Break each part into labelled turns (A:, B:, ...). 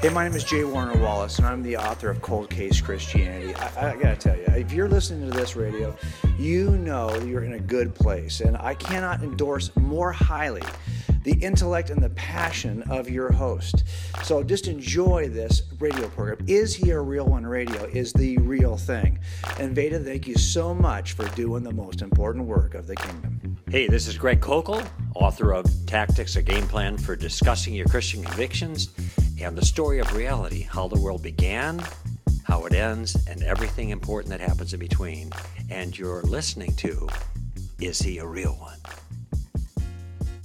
A: Hey, my name is J. Warner Wallace, and I'm the author of Cold Case Christianity. I, I, gotta tell you, if you're listening to this radio, you know you're in a good place, and I cannot endorse more highly the intellect and the passion of your host. So just enjoy this radio program. Is He a Real One Radio is the real thing. And Veda, thank you so much for doing the most important work of the kingdom.
B: Hey, this is Greg Koukl, author of Tactics, a Game Plan for Discussing Your Christian Convictions and the story of reality, how the world began, how it ends, and everything important that happens in between. And you're listening to Is He a Real One?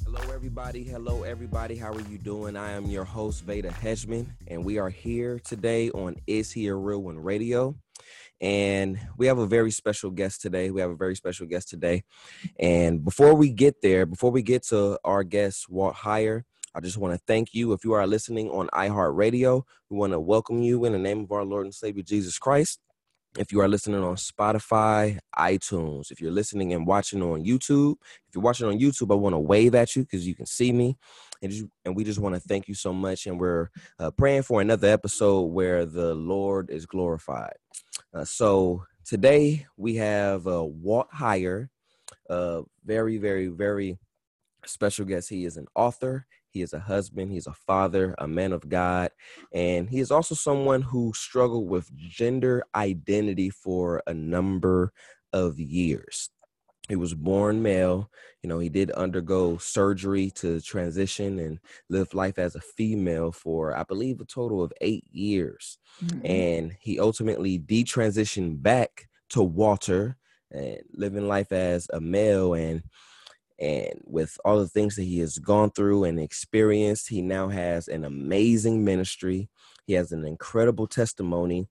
C: Hello, everybody. Hello, everybody. How are you doing? I am your host, Veda Hedgeman, and we are here today on Is He a Real One Radio. And we have a very special guest today. We have a very special guest today. And before we get there, before we get to our guest, Walt Heyer, I just want to thank you. If you are listening on iHeartRadio, we want to welcome you in the name of our Lord and Savior Jesus Christ. If you are listening on Spotify, iTunes, if you're listening and watching on YouTube, if you're watching on YouTube, I want to wave at you because you can see me. And, just, and we just want to thank you so much. And we're uh, praying for another episode where the Lord is glorified. Uh, so today we have uh, Walt Heyer, a very, very, very special guest. He is an author, he is a husband, he's a father, a man of God, and he is also someone who struggled with gender identity for a number of years. He was born male, you know, he did undergo surgery to transition and live life as a female for, I believe, a total of eight years. Mm-hmm. And he ultimately detransitioned back to Walter and living life as a male and and with all the things that he has gone through and experienced, he now has an amazing ministry. He has an incredible testimony.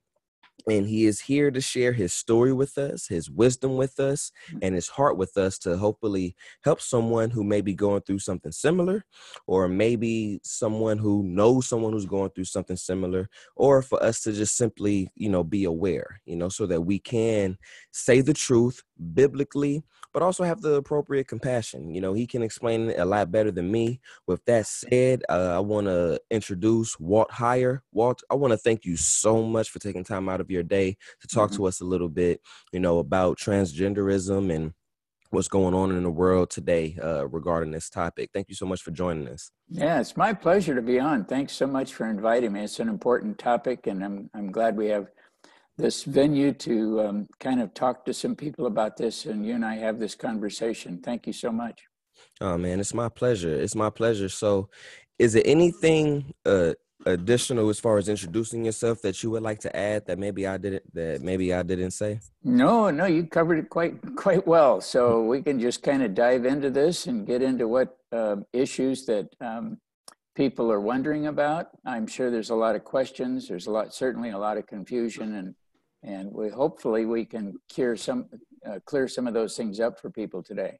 C: And he is here to share his story with us, his wisdom with us, mm. and his heart with us to hopefully help someone who may be going through something similar, or maybe someone who knows someone who's going through something similar, or for us to just simply, you know, be aware, you know, so that we can say the truth biblically but also have the appropriate compassion. You know, he can explain it a lot better than me. With that said, uh, I want to introduce Walt Heyer. Walt, I want to thank you so much for taking time out of your day to talk mm-hmm. to us a little bit, you know, about transgenderism and what's going on in the world today uh, regarding this topic. Thank you so much for joining us.
D: Yeah, it's my pleasure to be on. Thanks so much for inviting me. It's an important topic, and I'm I'm glad we have this venue to um, kind of talk to some people about this and you and I have this conversation. Thank you so much.
C: Oh man, it's my pleasure. It's my pleasure. So, is there anything uh, additional as far as introducing yourself that you would like to add that maybe I didn't that maybe I didn't say?
D: No, no, you covered it quite quite well. So we can just kind of dive into this and get into what uh, issues that um, people are wondering about. I'm sure there's a lot of questions. There's a lot, certainly a lot of confusion, and and we hopefully we can cure some uh, clear some of those things up for people today.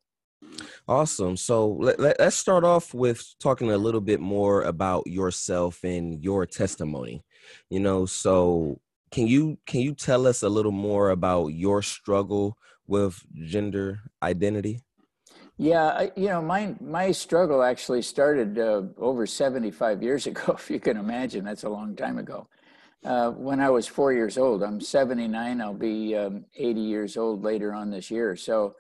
C: Awesome. So let, let, us start off with talking a little bit more about yourself and your testimony. You know so can you can you tell us a little more about your struggle with gender identity?
D: Yeah, I, you know, my my struggle actually started uh, over 75 years ago. If you can imagine, that's a long time ago uh, when I was four years old. I'm 79. I'll be um, 80 years old later on this year. So,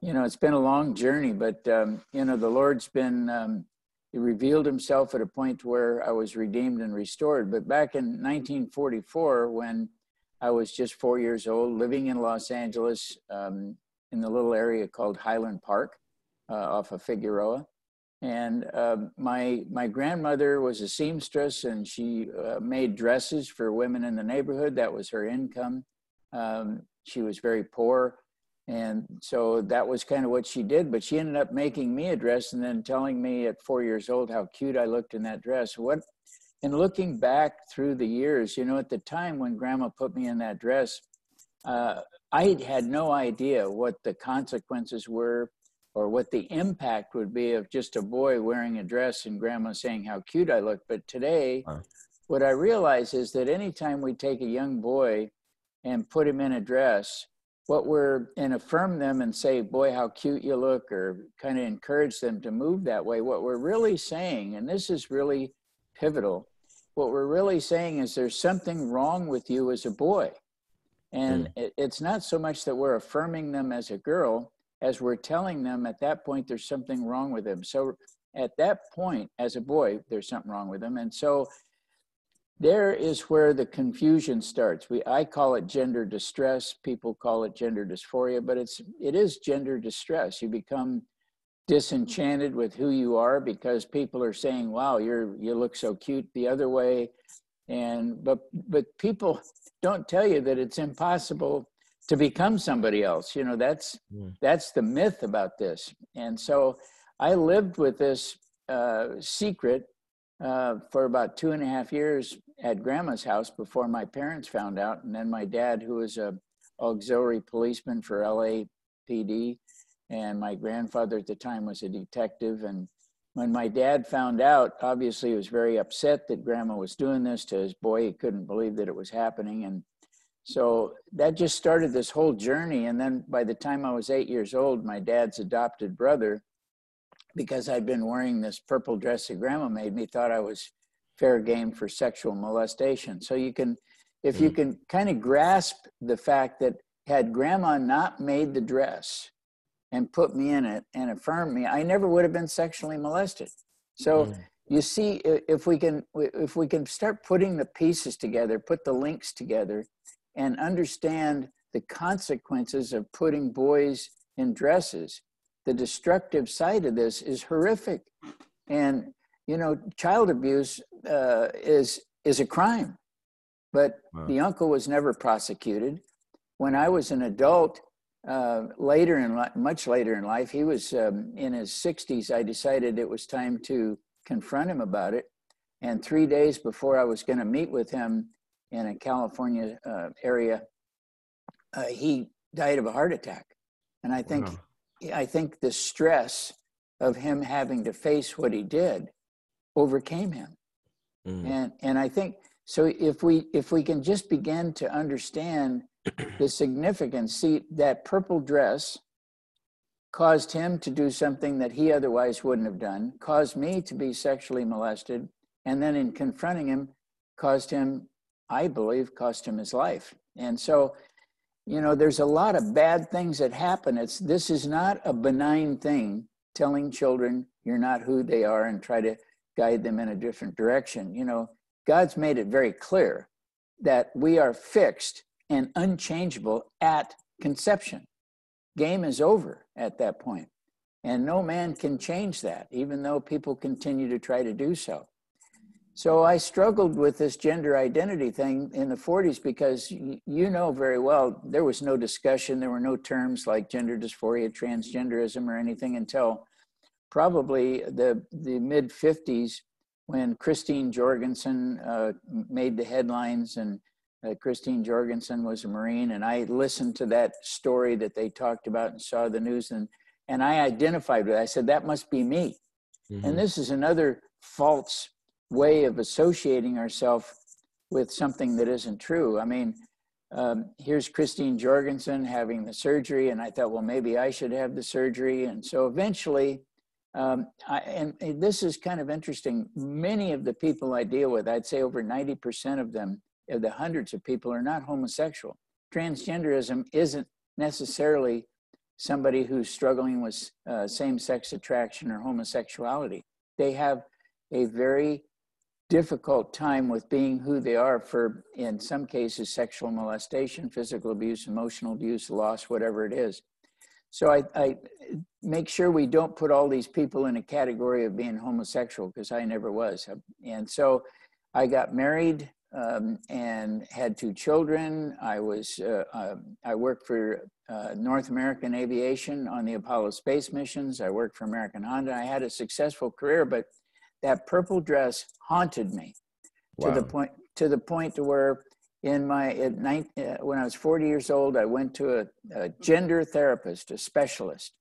D: you know, it's been a long journey, but, um, you know, the Lord's been, um, he revealed himself at a point where I was redeemed and restored. But back in 1944, when I was just four years old, living in Los Angeles um, in the little area called Highland Park uh, off of Figueroa, and uh, my my grandmother was a seamstress, and she uh, made dresses for women in the neighborhood. That was her income. Um, she was very poor, and so that was kind of what she did. But she ended up making me a dress, and then telling me at four years old how cute I looked in that dress. What? And looking back through the years, you know, at the time when Grandma put me in that dress, uh, I had no idea what the consequences were or what the impact would be of just a boy wearing a dress and grandma saying how cute I look. But today, what I realize is that anytime we take a young boy and put him in a dress, what we're and affirm them and say, boy, how cute you look, or kind of encourage them to move that way, what we're really saying, and this is really pivotal, what we're really saying is there's something wrong with you as a boy. And
C: Mm.
D: it, it's not so much that we're affirming them as a girl as we're telling them at that point there's something wrong with them. So at that point, as a boy, there's something wrong with them. And so there is where the confusion starts. We I call it gender distress. People call it gender dysphoria, but it's it is gender distress. You become disenchanted with who you are because people are saying, "Wow, you're you look so cute the other way," and but but people don't tell you that it's impossible to become somebody else. You know that's
C: Mm.
D: that's the myth about this. And so I lived with this uh, secret uh, for about two and a half years at grandma's house before my parents found out. And then my dad, who was a auxiliary policeman for LAPD, and my grandfather at the time was a detective. And when my dad found out, obviously he was very upset that grandma was doing this to his boy. He couldn't believe that it was happening. And so that just started this whole journey. And then by the time I was eight years old, my dad's adopted brother, because I'd been wearing this purple dress that grandma made me, thought I was fair game for sexual molestation. So you can, if you can kind of grasp the fact that had grandma not made the dress and put me in it and affirmed me, I never would have been sexually molested. So
C: Mm.
D: you see, if we can, if we can start putting the pieces together, put the links together, and understand the consequences of putting boys in dresses, the destructive side of this is horrific. And you know, child abuse uh, is is a crime, but
C: Wow.
D: the uncle was never prosecuted. When I was an adult, uh, later in li- much later in life, he was um, in his 60s. I decided it was time to confront him about it. And three days before I was going to meet with him in a California uh, area, uh, he died of a heart attack. And I think
C: Wow.
D: I think the stress of him having to face what he did overcame him.
C: Mm.
D: And and I think so if we if we can just begin to understand the significance, see that purple dress caused him to do something that he otherwise wouldn't have done, caused me to be sexually molested, and then in confronting him, caused him, I believe, cost him his life. And so, you know, there's a lot of bad things that happen. It's this is not a benign thing telling children you're not who they are and try to guide them in a different direction. You know, God's made it very clear that we are fixed and unchangeable at conception. Game is over at that point, and no man can change that, even though people continue to try to do so. So I struggled with this gender identity thing in the 40s because y- you know very well there was no discussion, there were no terms like gender dysphoria, transgenderism, or anything until probably the the mid 50s when Christine Jorgensen uh, made the headlines and uh, Christine Jorgensen was a Marine and I listened to that story that they talked about and saw the news and and I identified with it. I said that must be me.
C: Mhm.
D: And this is another false way of associating ourselves with something that isn't true. I mean, um, here's Christine Jorgensen having the surgery, and I thought, well, maybe I should have the surgery. And so eventually, um, I, and, and this is kind of interesting. Many of the people I deal with, I'd say over 90% of them, of the hundreds of people, are not homosexual. Transgenderism isn't necessarily somebody who's struggling with uh, same sex attraction or homosexuality. They have a very difficult time with being who they are for, in some cases, sexual molestation, physical abuse, emotional abuse, loss, whatever it is. So I, I make sure we don't put all these people in a category of being homosexual because I never was. And so I got married um, and had two children. I was uh, um, I worked for uh, North American Aviation on the Apollo space missions. I worked for American Honda. I had a successful career, but that purple dress haunted me to the point to the point to where in my at nine, uh, when I was 40 years old, I went to a, a gender therapist, a specialist,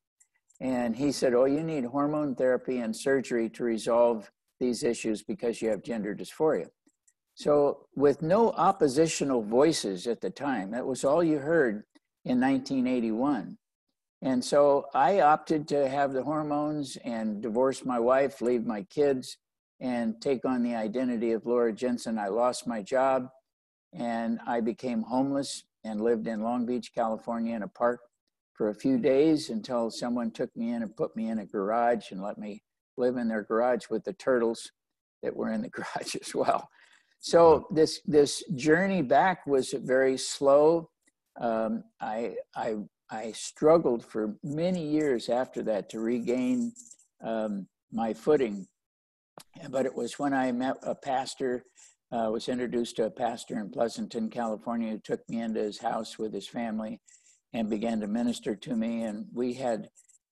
D: and he said, "Oh, you need hormone therapy and surgery to resolve these issues because you have gender dysphoria." So, with no oppositional voices at the time, that was all you heard in 1981. And so I opted to have the hormones and divorce my wife, leave my kids, and take on the identity of Laura Jensen. I lost my job and I became homeless and lived in Long Beach, California in a park for a few days until someone took me in and put me in a garage and let me live in their garage with the turtles that were in the garage as well. So this this journey back was very slow. Um, I I I struggled for many years after that to regain um, my footing, but it was when I met a pastor. Uh, was introduced to a pastor in Pleasanton, California, who took me into his house with his family and began to minister to me. And we had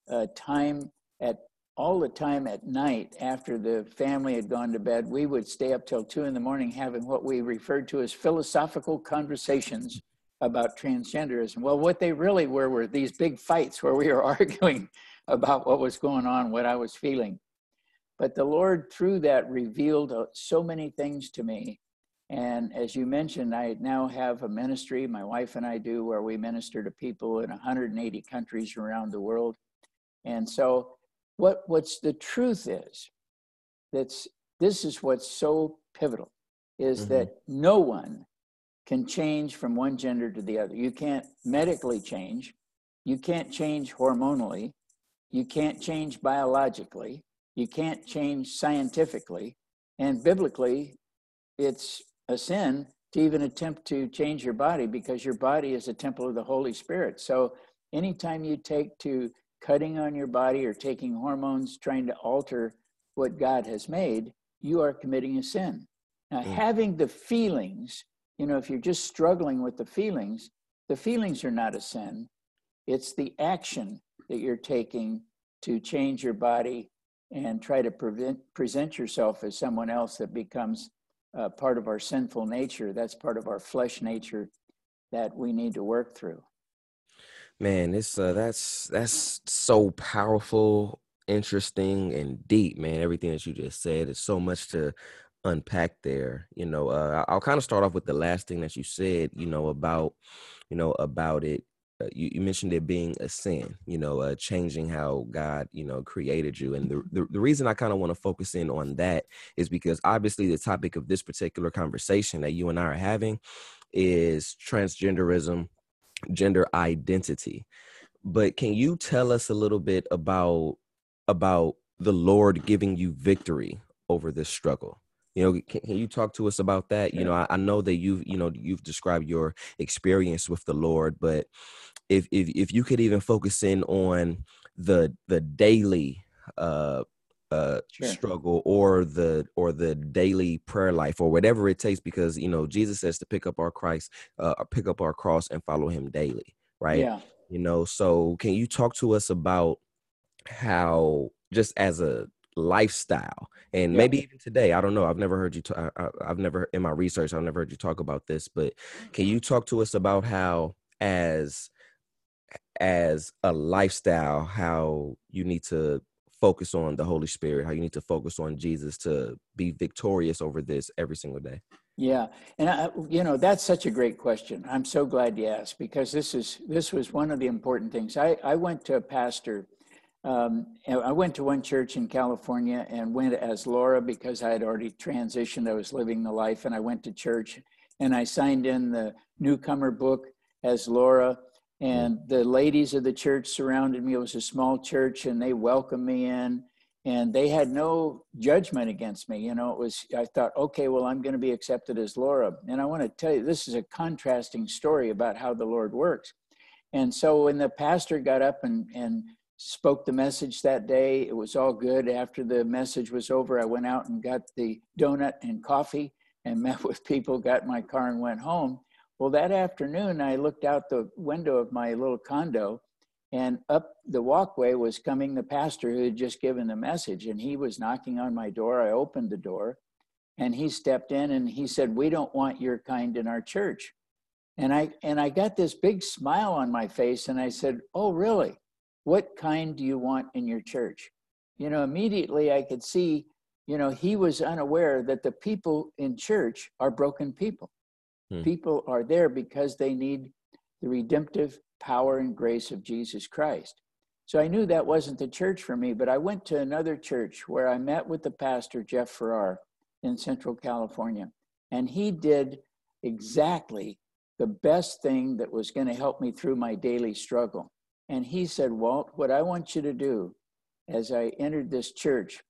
D: a time at all the time at night after the family had gone to bed, we would stay up till two in the morning having what we referred to as philosophical conversations about transgenderism. Well, what they really were were these big fights where we were arguing about what was going on, what I was feeling. But the Lord, through that, revealed uh, so many things to me. And as you mentioned, I now have a ministry, my wife and I do, where we minister to people in 180 countries around the world. And so what what's the truth is that's this is what's so pivotal is mm-hmm. that no one can change from one gender to the other. You can't medically change. You can't change hormonally. You can't change biologically. You can't change scientifically. And biblically it's a sin to even attempt to change your body because your body is a temple of the holy spirit. So anytime you take to cutting on your body or taking hormones trying to alter what God has made, you are committing a sin. Now, mm. having the feelings, you know, if you're just struggling with the feelings, the feelings are not a sin. It's the action that you're taking to change your body and try to prevent, present yourself as someone else that becomes uh, part of our sinful nature. That's part of our flesh nature that we need to work through
C: man it's uh that's that's so powerful interesting and deep man everything that you just said is so much to unpack there you know uh i'll kind of start off with the last thing that you said you know about you know about it uh, you, you mentioned it being a sin you know uh changing how god you know created you and the, the, the reason i kind of want to focus in on that is because obviously the topic of this particular conversation that you and i are having is transgenderism gender identity. But can you tell us a little bit about about the Lord giving you victory over this struggle? You know, can, can you talk to us about that? You know, I, I, know that you've you know you've described your experience with the Lord, but if if if you could even focus in on the the daily uh uh sure. struggle or the or the daily prayer life or whatever it takes because you know jesus says to pick up our christ uh pick up our cross and follow him daily right
D: yeah
C: you know so can you talk to us about how just as a lifestyle and yeah. maybe even today i don't know i've never heard you I, i've never in my research i've never heard you talk about this but can you talk to us about how as as a lifestyle how you need to focus on the Holy Spirit, how you need to focus on Jesus to be victorious over this every single day?
D: Yeah, and I, you know that's such a great question. I'm so glad you asked because this is this was one of the important things. I I went to a pastor. Um, I went to one church in California and went as Laura because I had already transitioned. I was living the life, and I went to church and I signed in the newcomer book as Laura and the ladies of the church surrounded me. It was a small church, and they welcomed me in. And they had no judgment against me. You know, it was, I thought, okay, well, I'm going to be accepted as Laura. And I want to tell you, this is a contrasting story about how the Lord works. And so when the pastor got up and, and spoke the message that day, it was all good. After the message was over, I went out and got the donut and coffee and met with people, got my car, and went home. Well, that afternoon, I looked out the window of my little condo, and up the walkway was coming the pastor who had just given the message, and he was knocking on my door. I opened the door, and he stepped in and he said, "We don't want your kind in our church." And I and I got this big smile on my face, and I said, "Oh, really? What kind do you want in your church?" You know, immediately I could see, you know, he was unaware that the people in church are broken people Hmm. People are there because they need the redemptive power and grace of Jesus Christ. So I knew that wasn't the church for me, but I went to another church where I met with the pastor, Jeff Farrar, in Central California. And he did exactly the best thing that was going to help me through my daily struggle. And he said, Walt, what I want you to do as I entered this church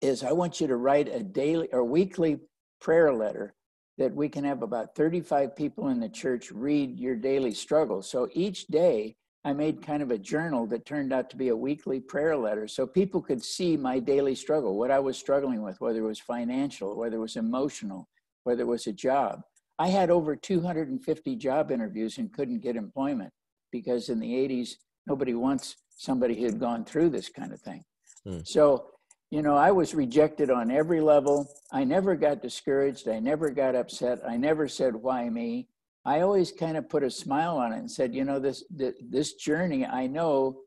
D: is I want you to write a daily or weekly prayer letter that we can have about 35 people in the church read your daily struggle. So each day I made kind of a journal that turned out to be a weekly prayer letter so people could see my daily struggle, what I was struggling with, whether it was financial, whether it was emotional, whether it was a job. I had over 250 job interviews and couldn't get employment because in the 80s, nobody wants somebody who had gone through this kind of thing. Hmm. So, you know, I was rejected on every level. I never got discouraged. I never got upset. I never said, why me? I always kind of put a smile on it and said, you know, this this journey, I know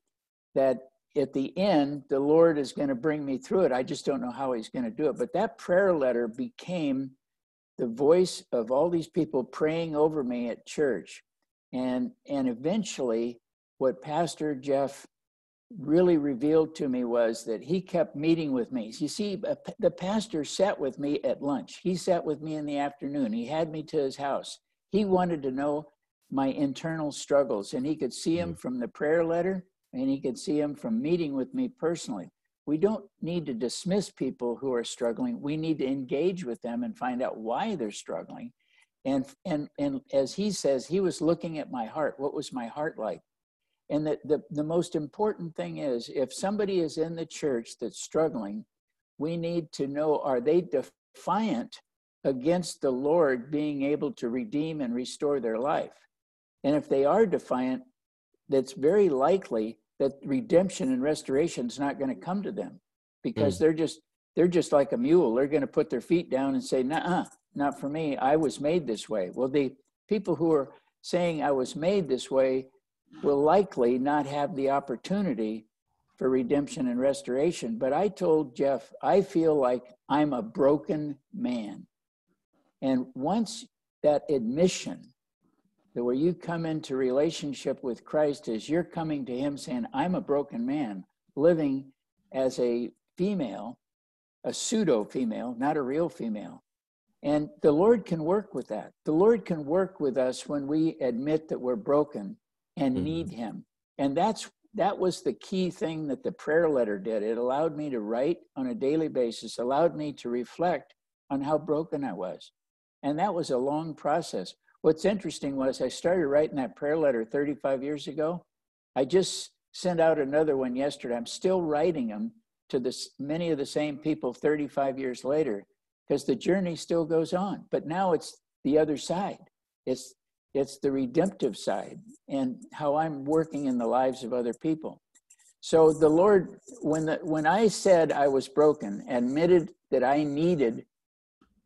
D: that at the end, the Lord is going to bring me through it. I just don't know how He's going to do it. But that prayer letter became the voice of all these people praying over me at church, and and eventually, what Pastor Jeff really revealed to me was that he kept meeting with me. You see, the pastor sat with me at lunch. He sat with me in the afternoon. He had me to his house. He wanted to know my internal struggles, and he could see them mm-hmm. from the prayer letter, and he could see them from meeting with me personally. We don't need to dismiss people who are struggling. We need to engage with them and find out why they're struggling. And, and, and as he says, he was looking at my heart. What was my heart like? And the, the, the most important thing is if somebody is in the church that's struggling, we need to know are they defiant against the Lord being able to redeem and restore their life. And if they are defiant, that's very likely that redemption and restoration is not going to come to them because mm. they're just they're just like a mule. They're going to put their feet down and say, "Nah, not for me. I was made this way." Well, the people who are saying I was made this way will likely not have the opportunity for redemption and restoration. But I told Jeff, I feel like I'm a broken man. And once that admission that where you come into relationship with Christ is you're coming to him saying, I'm a broken man living as a female, a pseudo female, not a real female. And the Lord can work with that. The Lord can work with us when we admit that we're broken and mm-hmm. need him. And that's that was the key thing that the prayer letter did. It allowed me to write on a daily basis, allowed me to reflect on how broken I was. And that was a long process. What's interesting was I started writing that prayer letter 35 years ago. I just sent out another one yesterday. I'm still writing them to this, many of the same people 35 years later because the journey still goes on. But now it's the other side. It's it's the redemptive side and how I'm working in the lives of other people. So the Lord, when the, when I said I was broken, admitted that I needed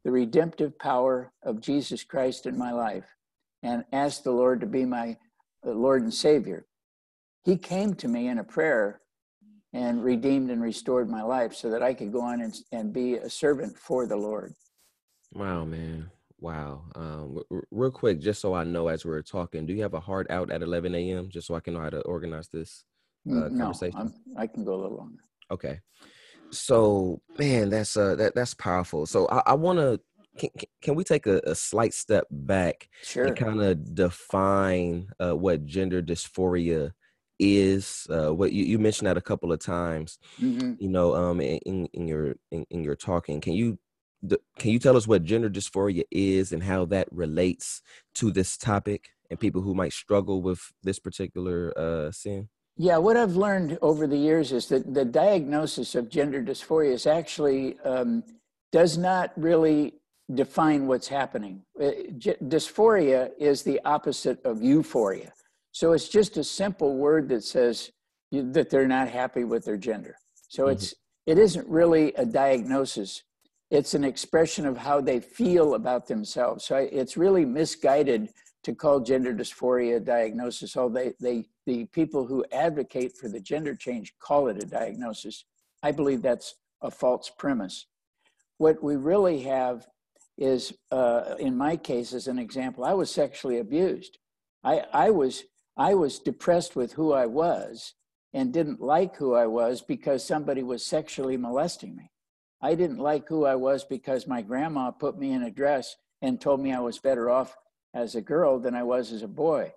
D: the redemptive power of Jesus Christ in my life and asked the Lord to be my uh, Lord and Savior. He came to me in a prayer and redeemed and restored my life so that I could go on and, and be a servant for the Lord.
C: Wow, man. Wow. Um, r- real quick, just so I know as we're talking, do you have a hard out at 11 a.m. just so I can know how to organize this uh, no, conversation? I'm,
D: I can go a little longer.
C: Okay so man that's uh that that's powerful so i, I want to can, can we take a, a slight step back
D: sure.
C: and kind of define uh, what gender dysphoria is uh, what you, you mentioned that a couple of times mm-hmm. you know um in, in your in, in your talking can you can you tell us what gender dysphoria is and how that relates to this topic and people who might struggle with this particular uh, sin
D: yeah, what I've learned over the years is that the diagnosis of gender dysphoria is actually um, does not really define what's happening. Uh, dysphoria is the opposite of euphoria. So it's just a simple word that says that they're not happy with their gender. So mm-hmm. it's it isn't really a diagnosis. It's an expression of how they feel about themselves. So it's really misguided to call gender dysphoria a diagnosis. Oh, they, they, the people who advocate for the gender change call it a diagnosis. I believe that's a false premise. What we really have is, uh, in my case, as an example, I was sexually abused. I, I was I was depressed with who I was, and didn't like who I was because somebody was sexually molesting me. I didn't like who I was because my grandma put me in a dress and told me I was better off as a girl than I was as a boy.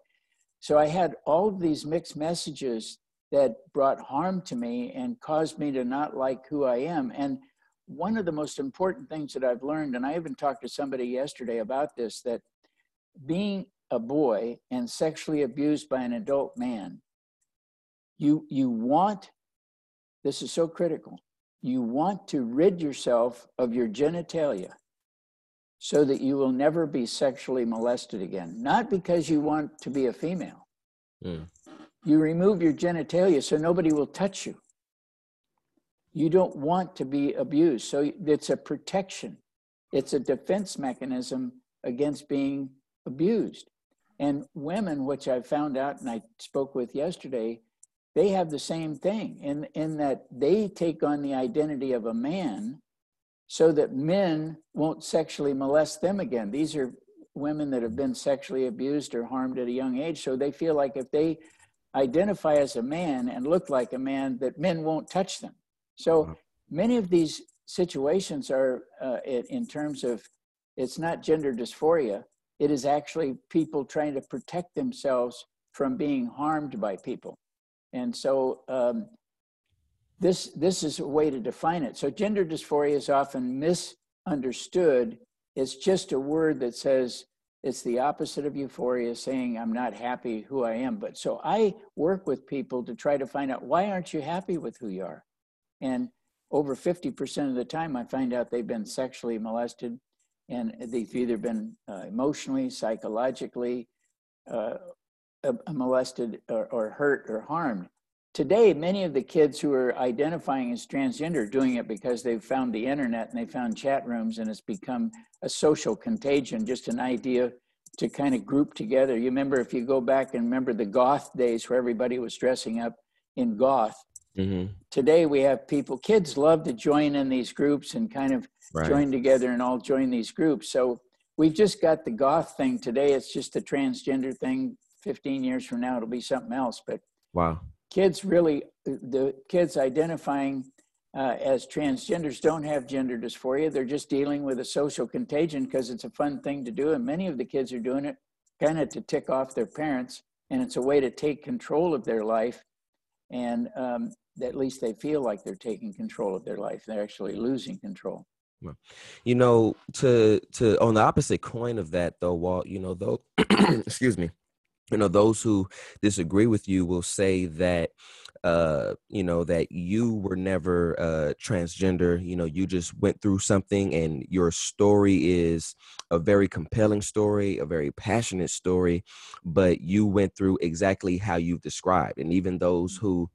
D: So I had all of these mixed messages that brought harm to me and caused me to not like who I am. And one of the most important things that I've learned, and I even talked to somebody yesterday about this, that being a boy and sexually abused by an adult man, you you want this is so critical. You want to rid yourself of your genitalia so that you will never be sexually molested again. Not because you want to be a female. Mm. You remove your genitalia so nobody will touch you. You don't want to be abused. So it's a protection, it's a defense mechanism against being abused. And women, which I found out and I spoke with yesterday, they have the same thing in, in that they take on the identity of a man so that men won't sexually molest them again. These are women that have been sexually abused or harmed at a young age. So they feel like if they identify as a man and look like a man, that men won't touch them. So many of these situations are uh, in terms of it's not gender dysphoria, it is actually people trying to protect themselves from being harmed by people. And so um, this, this is a way to define it. So gender dysphoria is often misunderstood. It's just a word that says it's the opposite of euphoria, saying I'm not happy who I am. But so I work with people to try to find out why aren't you happy with who you are? And over 50% of the time, I find out they've been sexually molested and they've either been uh, emotionally, psychologically uh, uh, molested or, or, hurt or harmed. Today, many of the kids who are identifying as transgender are doing it because they've found the internet and they found chat rooms and it's become a social contagion, just an idea to kind of group together. You remember if you go back and remember the goth days where everybody was dressing up in goth. Mm-hmm. Today we have people, kids love to join in these groups and kind of right. join together and all join these groups. So we've just got the goth thing today. It's just a transgender thing. 15 years from now, it'll be something else. But
C: wow,
D: kids really, the kids identifying uh, as transgenders don't have gender dysphoria. They're just dealing with a social contagion because it's a fun thing to do. And many of the kids are doing it kind of to tick off their parents. And it's a way to take control of their life. And um, at least they feel like they're taking control of their life. They're actually losing control.
C: You know, to to on the opposite coin of that though, Walt, you know, though excuse me, you know, those who disagree with you will say that uh, you know, that you were never uh, transgender. You know, you just went through something, and your story is a very compelling story, a very passionate story, but you went through exactly how you've described. And even those who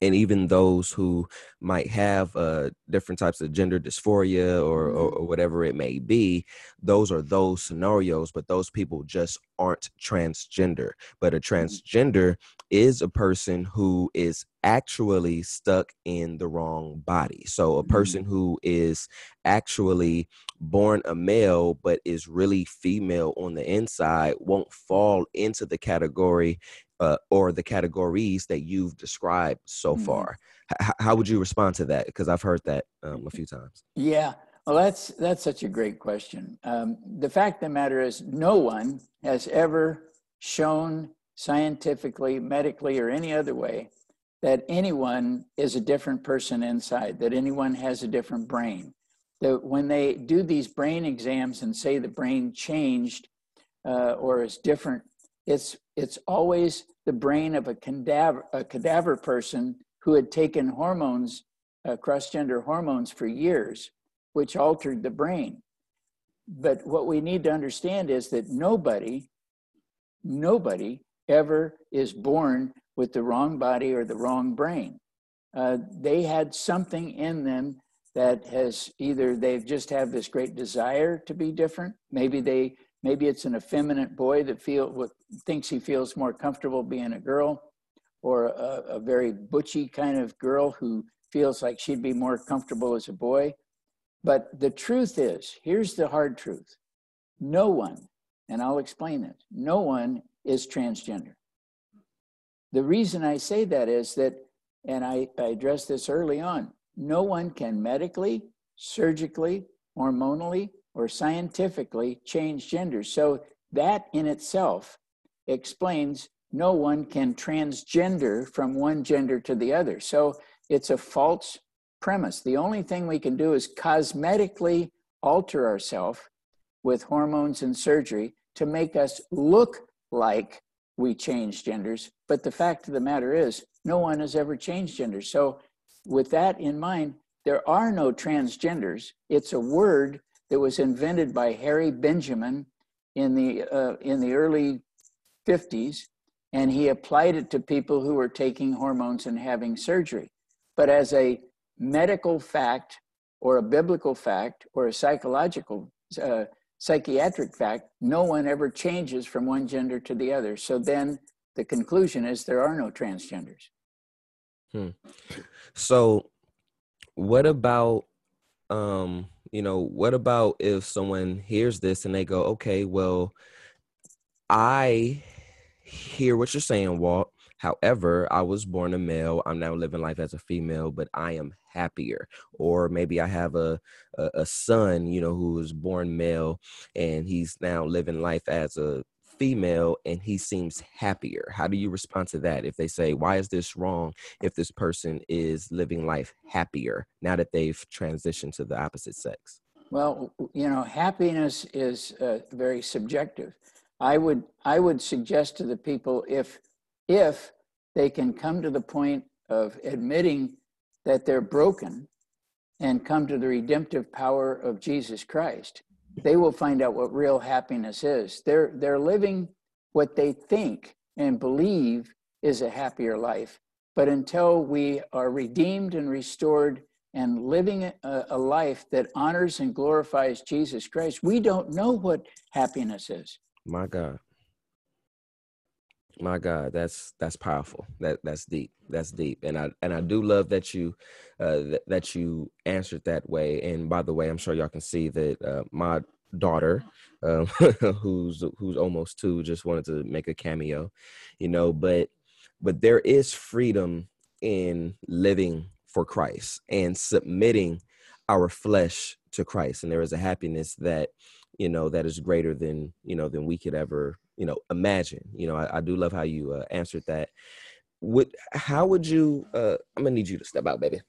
C: and even those who might have uh, different types of gender dysphoria or, or, mm-hmm. or, whatever it may be those are those scenarios but those people just aren't transgender but a mm-hmm. transgender is a person who is actually stuck in the wrong body so a person mm-hmm. who is actually born a male but is really female on the inside won't fall into the category uh, or the categories that you've described so mm-hmm. far. H- how would you respond to that? Because I've heard that um, a few times.
D: Yeah, well, that's that's such a great question. Um, the fact of the matter is, no one has ever shown scientifically, medically, or any other way that anyone is a different person inside. That anyone has a different brain. That when they do these brain exams and say the brain changed uh, or is different it's, it's always the brain of a cadaver, a cadaver person who had taken hormones, uh, cross-gender hormones for years, which altered the brain. But what we need to understand is that nobody, nobody ever is born with the wrong body or the wrong brain. Uh, they had something in them that has either they've just have this great desire to be different. Maybe they Maybe it's an effeminate boy that feel thinks he feels more comfortable being a girl, or a, a very butchy kind of girl who feels like she'd be more comfortable as a boy. But the truth is, here's the hard truth: no one, and I'll explain this. No one is transgender. the reason I say that is that, and I, I addressed this early on, no one can medically, surgically, hormonally, or scientifically change gender. So that in itself explains no one can transgender from one gender to the other. So it's a false premise. The only thing we can do is cosmetically alter ourselves with hormones and surgery to make us look like we change genders. But the fact of the matter is, no one has ever changed gender. So, with that in mind, there are no transgenders. It's a word that was invented by Harry Benjamin in the uh, in the early 50s, and he applied it to people who were taking hormones and having surgery. But as a medical fact, or a biblical fact, or a psychological uh, psychiatric fact, no one ever changes from one gender to the other. So then the conclusion is there are no transgenders.
C: Hmm. So, what about, um, you know, what about if someone hears this and they go, okay, well, I hear what you're saying, Walt. However, I was born a male. I'm now living life as a female, but I am happier. Or maybe I have a, a, a son, you know, who was born male and he's now living life as a female and he seems happier. How do you respond to that if they say, why is this wrong if this person is living life happier now that they've transitioned to the opposite sex?
D: Well, you know, happiness is uh, very subjective. I would I would suggest to the people if if they can come to the point of admitting that they're broken and come to the redemptive power of Jesus Christ, they will find out what real happiness is. They're they're living what they think and believe is a happier life. But until we are redeemed and restored and living a, a life that honors and glorifies Jesus Christ, we don't know what happiness is.
C: My God. My God, that's that's powerful. That that's deep. That's deep. And I and I do love that you uh th- that you answered that way. And by the way, I'm sure y'all can see that uh, my daughter um, who's who's almost two just wanted to make a cameo, you know, but but there is freedom in living for Christ and submitting our flesh to Christ and there is a happiness that you know that is greater than you know than we could ever you know imagine you know i, I do love how you uh, answered that. Would how would you uh i'm gonna need you to step out baby.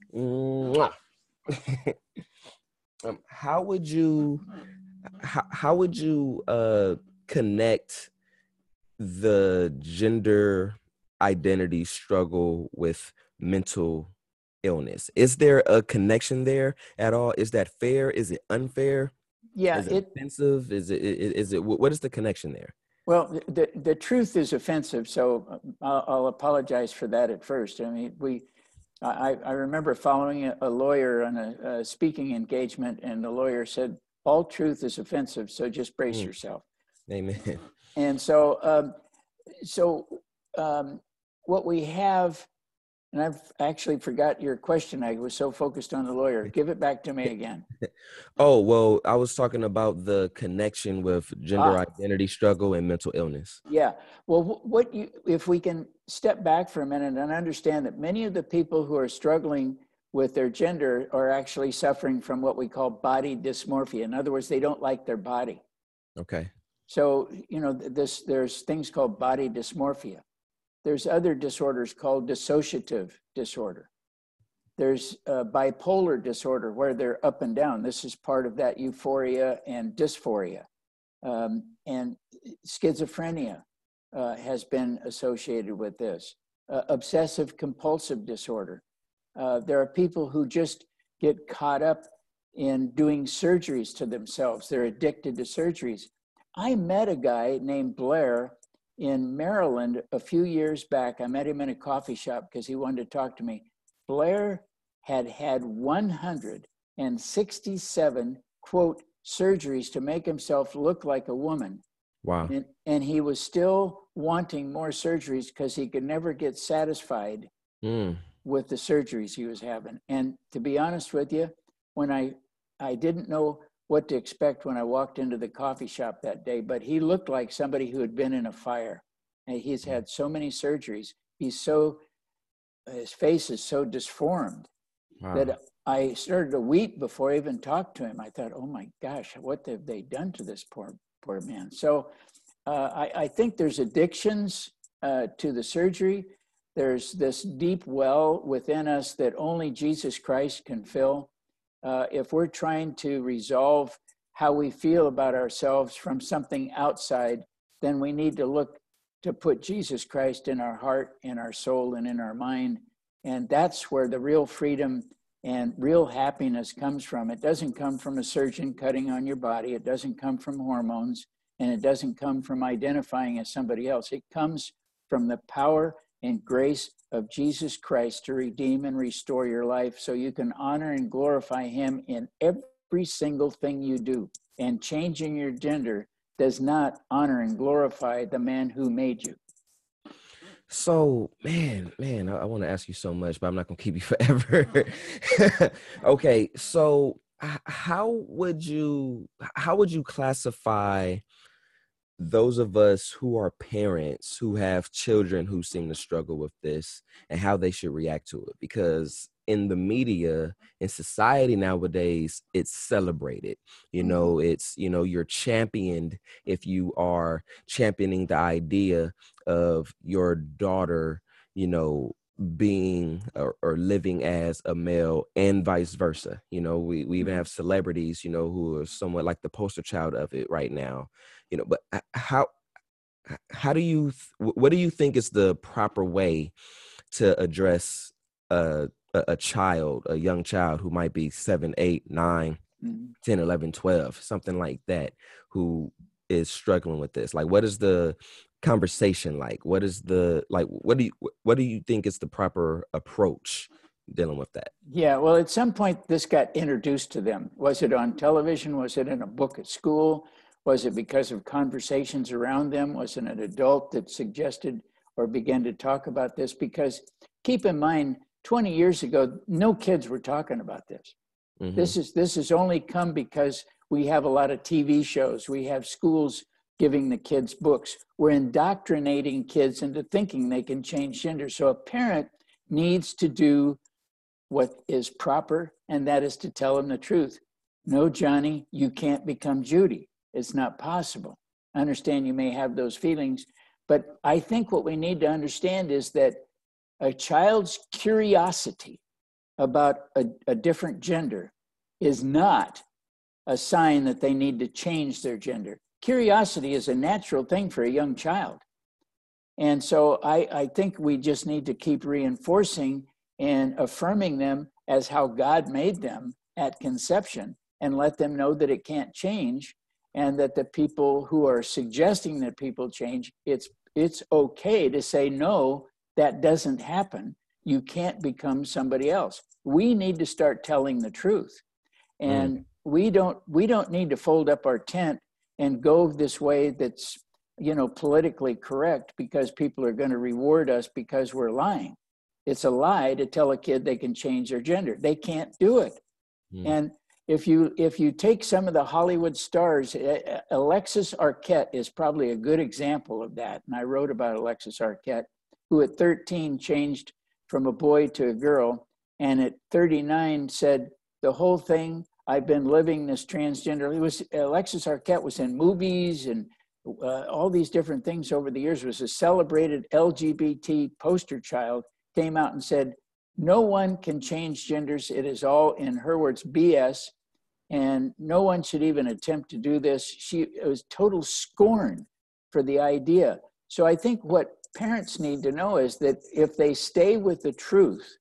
C: Um, how would you how, how would you uh connect the gender identity struggle with mental illness? Is there a connection there at all? Is that fair? Is it unfair?
D: Yeah
C: is it, it offensive? Is it is it what is the connection there
D: well the the truth is offensive so uh, i'll, I'll apologize for that at first. I mean we i i remember following a, lawyer on a, a, speaking engagement and the lawyer said all truth is offensive so just brace mm. yourself.
C: Amen.
D: And so um so um what we have and I've actually forgot your question. I was so focused on the lawyer. Give it back to me again.
C: oh, well, I was talking about the connection with gender ah. identity struggle and mental illness.
D: Yeah. Well, what you if we can step back for a minute and understand that many of the people who are struggling with their gender are actually suffering from what we call body dysmorphia. In other words, they don't like their body.
C: Okay.
D: So, you know, this there's things called body dysmorphia. There's other disorders called dissociative disorder. There's bipolar disorder where they're up and down. This is part of that euphoria and dysphoria. Um, and schizophrenia uh, has been associated with this. Uh, obsessive compulsive disorder. Uh, there are people who just get caught up in doing surgeries to themselves. They're addicted to surgeries. I met a guy named Blair in Maryland a few years back. I met him in a coffee shop because he wanted to talk to me. Blair had had 167 quote surgeries to make himself look like a woman.
C: Wow.
D: And, and he was still wanting more surgeries because he could never get satisfied mm. with the surgeries he was having. And to be honest with you, when I I didn't know what to expect when I walked into the coffee shop that day, but he looked like somebody who had been in a fire. And he's had so many surgeries. he's so his face is so disformed wow. that I started to weep before I even talked to him. I thought, oh my gosh, what have they done to this poor poor man? So uh, I, I, think there's addictions uh, to the surgery. There's this deep well within us that only Jesus Christ can fill. Uh, if we're trying to resolve how we feel about ourselves from something outside, then we need to look to put Jesus Christ in our heart, in our soul, and in our mind. And that's where the real freedom and real happiness comes from. It doesn't come from a surgeon cutting on your body, it doesn't come from hormones, and it doesn't come from identifying as somebody else. It comes from the power and grace of Jesus Christ to redeem and restore your life so you can honor and glorify Him in every single thing you do. And changing your gender does not honor and glorify the man who made you.
C: So, man, man, I, I want to ask you so much, but I'm not going to keep you forever. okay, so how would you how would you classify those of us who are parents who have children who seem to struggle with this and how they should react to it because in the media in society nowadays it's celebrated you mm-hmm. know it's you know you're championed if you are championing the idea of your daughter you know being or, or, living as a male and vice versa you know we, we even mm-hmm. have celebrities you know who are somewhat like the poster child of it right now you know but how how do you what do you think is the proper way to address uh a, a child, a young child who might be seven, eight, nine, mm-hmm. 10, 11, 12, something like that, who is struggling with this? Like, what is the conversation like? What is the like? What do you what do you think is the proper approach dealing with that?
D: Yeah, well, at some point this got introduced to them. Was it on television? Was it in a book at school? Was it because of conversations around them? Was it an adult that suggested or began to talk about this? Because keep in mind, 20 years ago, no kids were talking about this. Mm-hmm. This is this has only come because we have a lot of TV shows. We have schools giving the kids books. We're indoctrinating kids into thinking they can change gender. So a parent needs to do what is proper, and that is to tell them the truth. No, Johnny, you can't become Judy. It's not possible. I understand you may have those feelings, but I think what we need to understand is that a child's curiosity about a, a different gender is not a sign that they need to change their gender. Curiosity is a natural thing for a young child. And so I, I think we just need to keep reinforcing and affirming them as how God made them at conception and let them know that it can't change and that the people who are suggesting that people change it's it's okay to say no that doesn't happen, you can't become somebody else. We need to start telling the truth. And mm. we don't we don't need to fold up our tent and go this way that's you know politically correct because people are going to reward us because we're lying. It's a lie to tell a kid they can change their gender. They can't do it. Mm. And if you if you take some of the Hollywood stars, Alexis Arquette is probably a good example of that. And I wrote about Alexis Arquette who at 13 changed from a boy to a girl, and at 39 said, The whole thing, I've been living this transgender. It was Alexis Arquette was in movies and uh, all these different things over the years. Was a celebrated LGBT poster child. Came out and said, "No one can change genders. It is all, in her words, BS, and no one should even attempt to do this." She it was total scorn for the idea. So I think what parents need to know is that if they stay with the truth,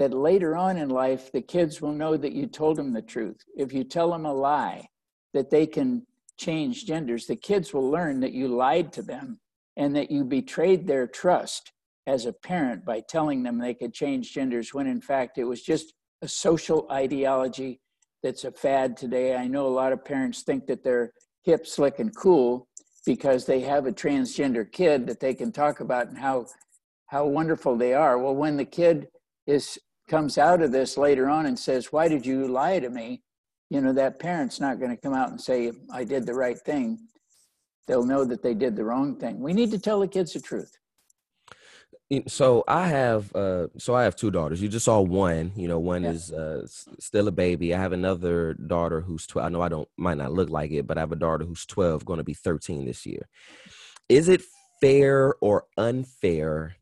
D: that later on in life, the kids will know that you told them the truth. If you tell them a lie, that they can change genders, the kids will learn that you lied to them and that you betrayed their trust as a parent by telling them they could change genders when in fact it was just a social ideology that's a fad today. I know a lot of parents think that they're hip, slick, and cool, because they have a transgender kid that they can talk about and how how wonderful they are. Well, when the kid is comes out of this later on and says, "Why did you lie to me?" You know that parent's not going to come out and say, "I did the right thing." They'll know that they did the wrong thing. We need to tell the kids the truth.
C: so I have uh so I have two daughters. You just saw one. You know, one yeah. is uh still a baby. I have another daughter who's 12. I know I don't might not look like it, but I have a daughter who's 12 going to be 13 this year. Is it fair or unfair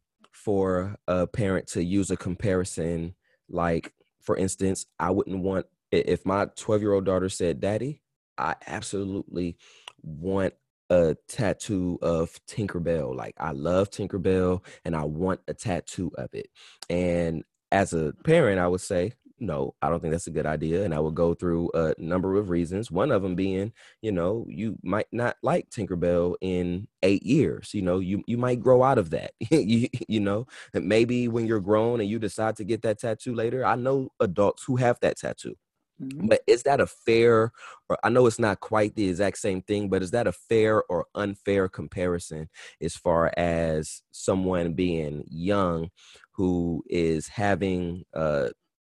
C: for a parent to use a comparison like for instance, I wouldn't want if my 12 year old daughter said, Daddy, I absolutely want a tattoo of Tinkerbell. Like I love Tinkerbell and I want a tattoo of it. And as a parent, I would say, no, I don't think that's a good idea. And I would go through a number of reasons. One of them being, you know, you might not like Tinkerbell in eight years. You know, you you might grow out of that. you, you know, and maybe when you're grown and you decide to get that tattoo later. I know adults who have that tattoo. Mm-hmm. But is that a fair, or I know it's not quite the exact same thing, but is that a fair or unfair comparison as far as someone being young who is having uh,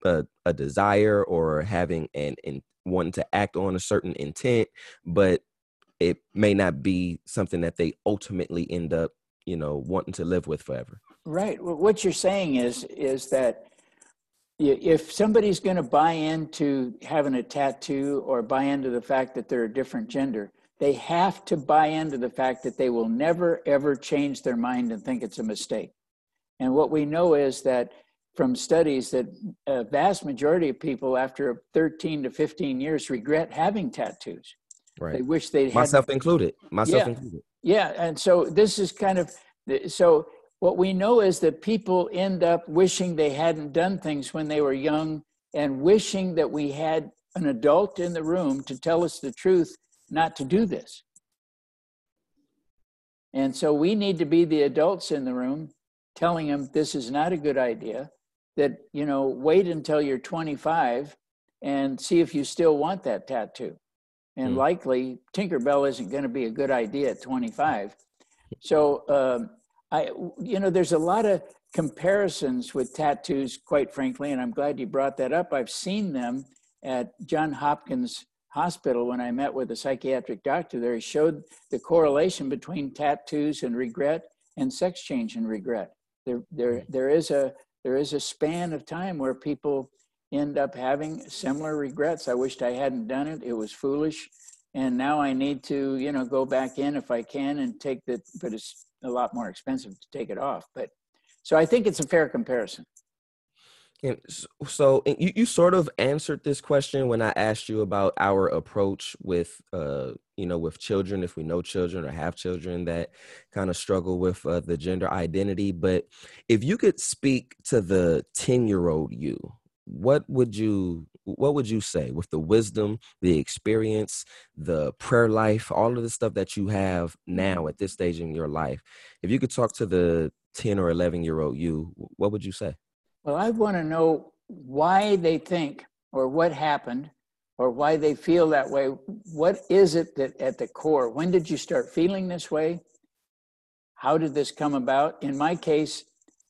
C: a, a desire or having an, and wanting to act on a certain intent, but it may not be something that they ultimately end up, you know, wanting to live with forever.
D: Right. Well, what you're saying is is that if somebody's going to buy into having a tattoo or buy into the fact that they're a different gender, they have to buy into the fact that they will never ever change their mind and think it's a mistake. And what we know is that from studies that a vast majority of people after 13 to 15 years regret having tattoos.
C: Right.
D: They wish they
C: had myself included. Myself yeah. included.
D: Yeah, and so this is kind of so what we know is that people end up wishing they hadn't done things when they were young and wishing that we had an adult in the room to tell us the truth not to do this. And so we need to be the adults in the room telling them this is not a good idea that you know wait until you're 25 and see if you still want that tattoo. And mm. likely tinkerbell isn't going to be a good idea at 25 so um, i you know there's a lot of comparisons with tattoos quite frankly and i'm glad you brought that up. I've seen them at john hopkins hospital when i met with a psychiatric doctor there. He showed the correlation between tattoos and regret and sex change and regret. There there hmm. there is a there is a span of time where people end up having similar regrets. I wished I hadn't done it. It was foolish. And now I need to, you know, go back in if I can and take the, but it's a lot more expensive to take it off. But so I think it's a fair comparison.
C: And so you, you sort of answered this question when I asked you about our approach with, uh, you know, with children, if we know children or have children that kind of struggle with uh, the gender identity. But if you could speak to the 10 year old you, what would you what would you say with the wisdom the experience the prayer life all of the stuff that you have now at this stage in your life if you could talk to the 10 or 11 year old you what would you say
D: well, I want to know why they think or what happened or why they feel that way. What is it that at the core? When did you start feeling this way? How did this come about? In my case,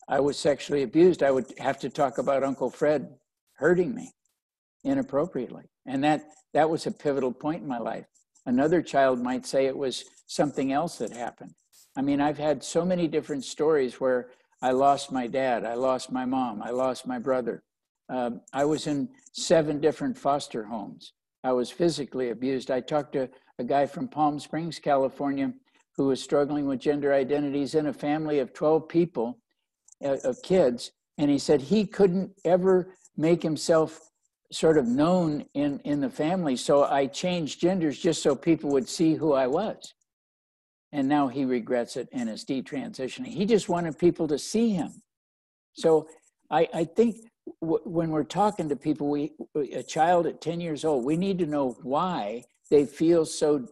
D: I was sexually abused. I would have to talk about Uncle Fred hurting me inappropriately. And that that was a pivotal point in my life. Another child might say it was something else that happened. I mean, I've had so many different stories where I lost my dad. I lost my mom. I lost my brother. Um, I was in seven different foster homes. I was physically abused. I talked to a guy from Palm Springs, California, who was struggling with gender identities in a family of 12 people, uh, of kids. And he said he couldn't ever make himself sort of known in, in the family. So I changed genders just so people would see who I was and now he regrets it and is detransitioning. He just wanted people to see him. So I, I think w- when we're talking to people, we a child at 10 years old, we need to know why they feel so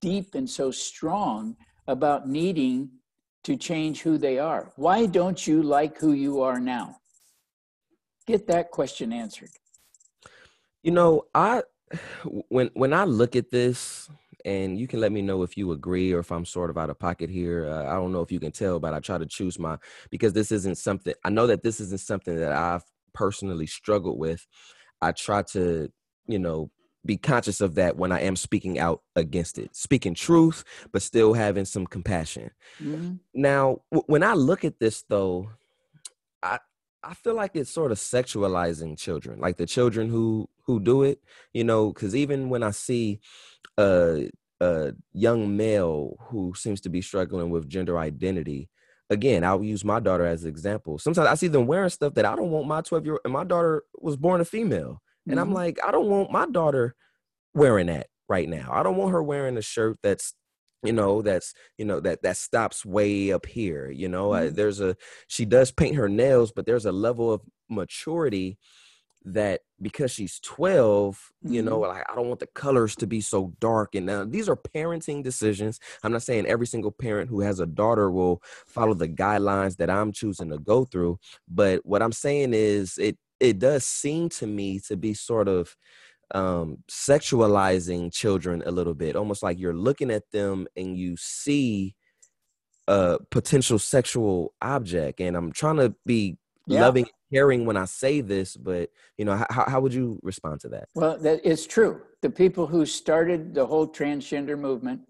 D: deep and so strong about needing to change who they are. Why don't you like who you are now? Get that question answered.
C: You know, I when when I look at this, and you can let me know if you agree or if I'm sort of out of pocket here. Uh, I don't know if you can tell, but I try to choose my because this isn't something I know that this isn't something that I've personally struggled with. I try to, you know, be conscious of that when I am speaking out against it, speaking truth, but still having some compassion. Mm-hmm. Now, w- when I look at this, though, I feel like it's sort of sexualizing children, like the children who who do it, you know, because even when I see a a young male who seems to be struggling with gender identity, again, I'll use my daughter as an example. Sometimes I see them wearing stuff that I don't want my 12 year old, and my daughter was born a female. And mm-hmm. I'm like, I don't want my daughter wearing that right now. I don't want her wearing a shirt that's you know that's you know that that stops way up here you know mm-hmm. I, there's a she does paint her nails but there's a level of maturity that because she's 12 mm-hmm. you know mm-hmm. like i don't want the colors to be so dark and now these are parenting decisions i'm not saying every single parent who has a daughter will follow the guidelines that i'm choosing to go through but what i'm saying is it it does seem to me to be sort of um, sexualizing children a little bit, almost like you're looking at them and you see a potential sexual object. And I'm trying to be yeah. loving, caring when I say this, but you know, how, how would you respond to that?
D: Well, it's true. The people who started the whole transgender movement,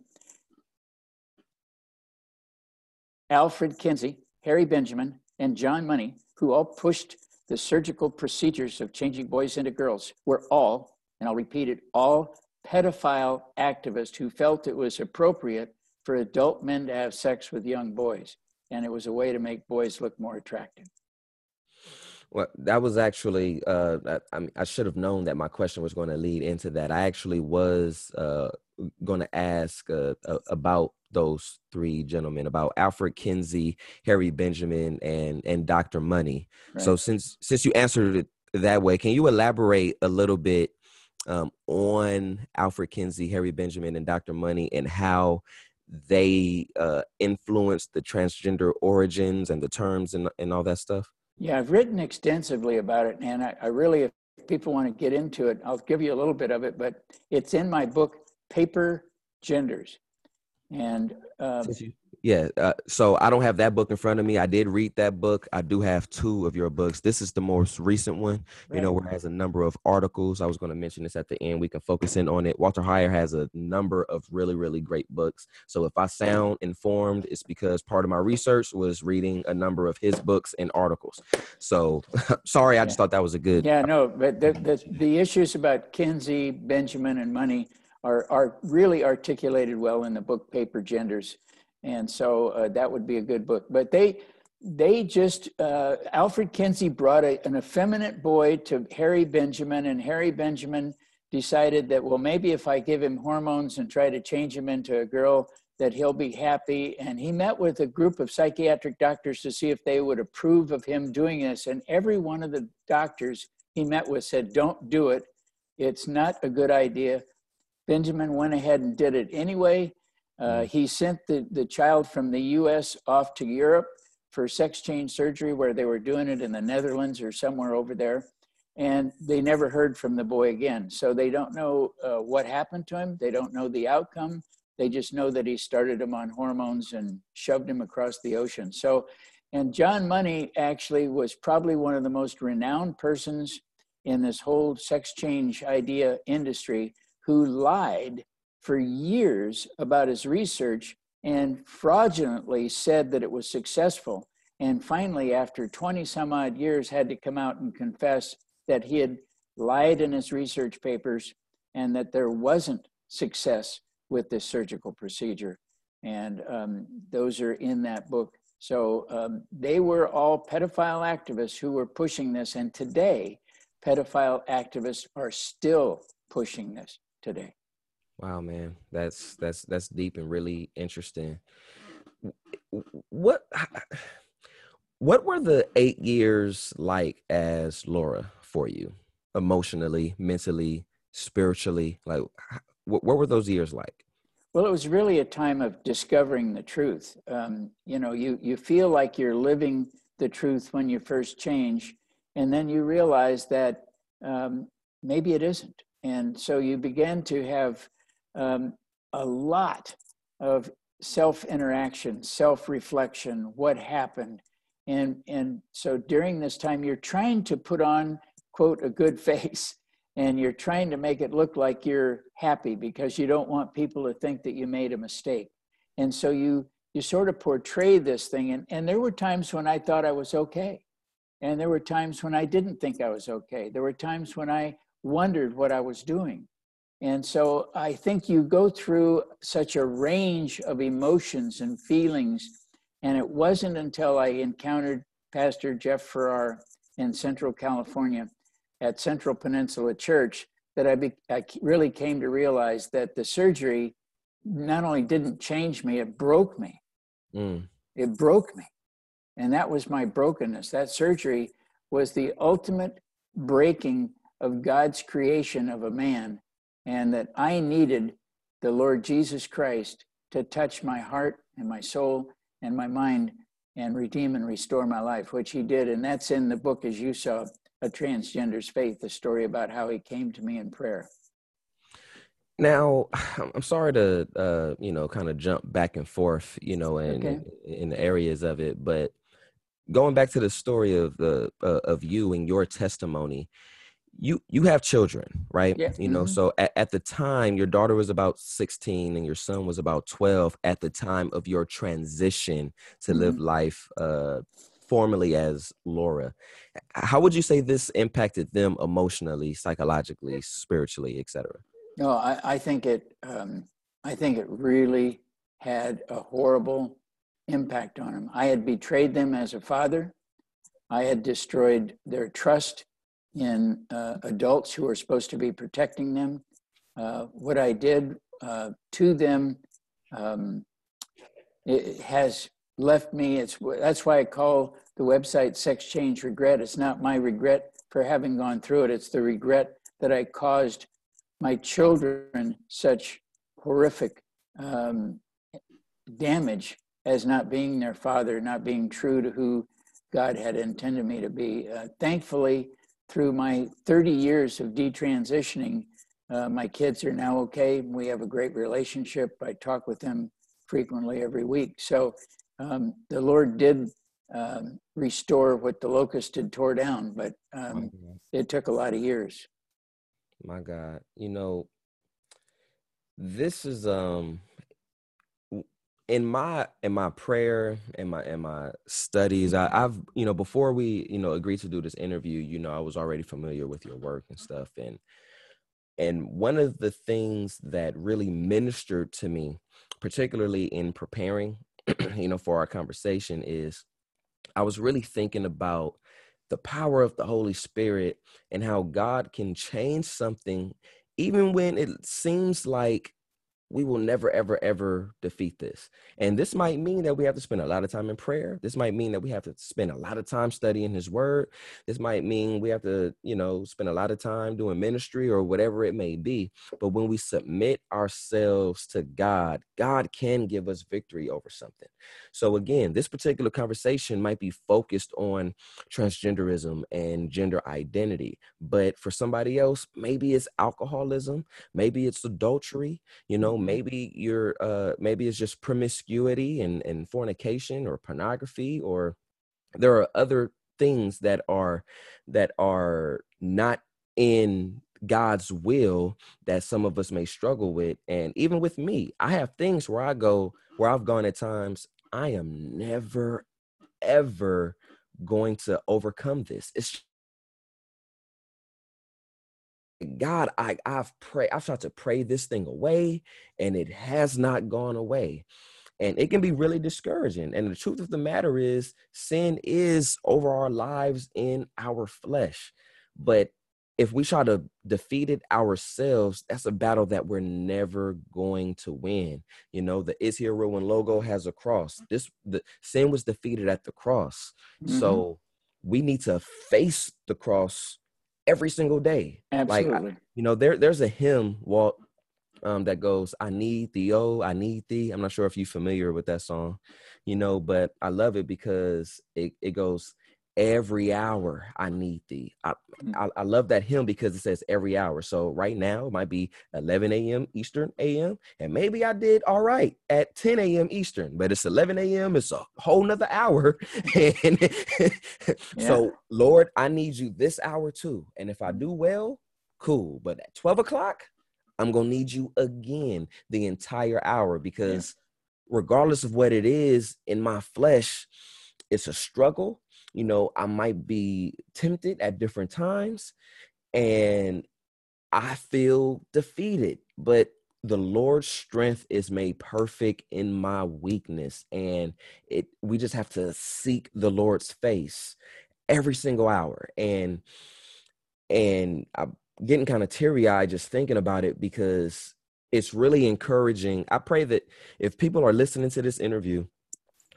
D: Alfred Kinsey, Harry Benjamin, and John Money, who all pushed the surgical procedures of changing boys into girls were all, and I'll repeat it, all pedophile activists who felt it was appropriate for adult men to have sex with young boys. And it was a way to make boys look more attractive.
C: Well, that was actually, uh, I, I, mean, I should have known that my question was going to lead into that. I actually was uh, going to ask uh, about those three gentlemen about Alfred Kinsey, Harry Benjamin, and and Dr. Money. Right. So since since you answered it that way, can you elaborate a little bit um, on Alfred Kinsey, Harry Benjamin, and Dr. Money, and how they uh, influenced the transgender origins and the terms and and all that stuff?
D: Yeah, I've written extensively about it, and I, I really, if people want to get into it, I'll give you a little bit of it, but it's in my book, Paper Genders. And um,
C: yeah, uh, so I don't have that book in front of me. I did read that book. I do have two of your books. This is the most recent one, right. you know, where it has a number of articles. I was going to mention this at the end. We can focus in on it. Walter Heyer has a number of really, really great books. So if I sound informed, it's because part of my research was reading a number of his books and articles. So sorry, I just thought that was a good.
D: Yeah, no, but the, the, the issues about Kinsey, Benjamin, and money are, are really articulated well in the book Paper Genders. And so uh, that would be a good book. But they, they just, uh, Alfred Kinsey brought a, an effeminate boy to Harry Benjamin, and Harry Benjamin decided that, well, maybe if I give him hormones and try to change him into a girl, that he'll be happy. And he met with a group of psychiatric doctors to see if they would approve of him doing this. And every one of the doctors he met with said, don't do it. It's not a good idea. Benjamin went ahead and did it anyway. Uh, mm. he sent the, the child from the US off to Europe for sex change surgery, where they were doing it in the Netherlands or somewhere over there. And they never heard from the boy again. So they don't know uh, what happened to him. They don't know the outcome. They just know that he started him on hormones and shoved him across the ocean. So, and John Money actually was probably one of the most renowned persons in this whole sex change idea industry who lied for years about his research and fraudulently said that it was successful. And finally, after 20 some odd years, had to come out and confess that he had lied in his research papers and that there wasn't success with this surgical procedure. And um, those are in that book. So um, they were all pedophile activists who were pushing this. And today, pedophile activists are still pushing this today.
C: Wow, man, that's that's that's deep and really interesting. What what were the eight years like as Laura for you, emotionally, mentally, spiritually? Like, what, what were those years like?
D: Well, it was really a time of discovering the truth. Um, you know, you you feel like you're living the truth when you first change, and then you realize that um, maybe it isn't. And so you begin to have um, a lot of self interaction, self reflection, what happened. And, and so during this time, you're trying to put on, quote, a good face and you're trying to make it look like you're happy because you don't want people to think that you made a mistake. And so you you sort of portray this thing and, and there were times when I thought I was okay. And there were times when I didn't think I was okay. There were times when I wondered what I was doing. And so I think you go through such a range of emotions and feelings. And it wasn't until I encountered Pastor Jeff Farrar in Central California at Central Peninsula Church that I, be, I really came to realize that the surgery not only didn't change me, it broke me. Mm. It broke me. And that was my brokenness. That surgery was the ultimate breaking of God's creation of a man and that I needed the Lord Jesus Christ to touch my heart and my soul and my mind and redeem and restore my life, which he did. And that's in the book, as you saw, A Transgender's Faith, the story about how he came to me in prayer.
C: Now, I'm sorry to, uh, you know, kind of jump back and forth, you know, in, okay. in the areas of it, but going back to the story of the uh, of you and your testimony, you you have children right
D: yeah.
C: you know mm-hmm. so at, at, the time your daughter was about 16 and your son was about 12 at the time of your transition to mm-hmm. live life uh formally as laura how would you say this impacted them emotionally psychologically spiritually etc
D: no I, I think it um i think it really had a horrible impact on them i had betrayed them as a father i had destroyed their trust in uh, adults who are supposed to be protecting them. Uh, what I did uh, to them um, it has left me. It's that's why I call the website "Sex Change Regret." It's not my regret for having gone through it. It's the regret that I caused my children such horrific um, damage as not being their father, not being true to who God had intended me to be. Uh, thankfully, through my 30 years of detransitioning, uh, my kids are now okay. We have a great relationship. I talk with them frequently every week. So um, the Lord did um, restore what the locust had tore down, but um, it took a lot of years.
C: My God, you know, this is um in my in my prayer in my in my studies I, have you know before we you know agreed to do this interview you know i was already familiar with your work and stuff and and one of the things that really ministered to me particularly in preparing you know for our conversation is i was really thinking about the power of the holy spirit and how god can change something even when it seems like we will never, ever, ever defeat this. And this might mean that we have to spend a lot of time in prayer. This might mean that we have to spend a lot of time studying his word. This might mean we have to, you know, spend a lot of time doing ministry or whatever it may be. But when we submit ourselves to God, God can give us victory over something. So again, this particular conversation might be focused on transgenderism and gender identity. But for somebody else, maybe it's alcoholism, maybe it's adultery, you know, maybe you're uh maybe it's just promiscuity and and fornication or pornography or there are other things that are that are not in God's will that some of us may struggle with. And even with me, I have things where I go, where I've gone at times, I am never, ever going to overcome this. It's God, I, I've prayed, I've tried to pray this thing away, and it has not gone away. And it can be really discouraging. And the truth of the matter is, sin is over our lives in our flesh. But if we try to defeat it ourselves, that's a battle that we're never going to win. You know, the Is Here One logo has a cross. This the sin was defeated at the cross. Mm-hmm. So we need to face the cross every single day.
D: Absolutely.
C: Like, you know, there there's a hymn, Walt, um, that goes, I need thee, oh, I need thee. I'm not sure if you're familiar with that song, you know, but I love it because it, it goes, every hour I need thee. I, mm. I, I, love that hymn because it says every hour. So right now it might be 11 a.m. Eastern AM, and maybe I did all right at 10 a.m. Eastern, but it's 11 a.m. It's a whole nother hour. and yeah. so Lord, I need you this hour too. And if I do well, cool. But at 12 o'clock, I'm gonna need you again the entire hour because yeah. regardless of what it is in my flesh, it's a struggle. You know, I might be tempted at different times and I feel defeated, but the Lord's strength is made perfect in my weakness. And it we just have to seek the Lord's face every single hour. And and I'm getting kind of teary-eyed just thinking about it because it's really encouraging. I pray that if people are listening to this interview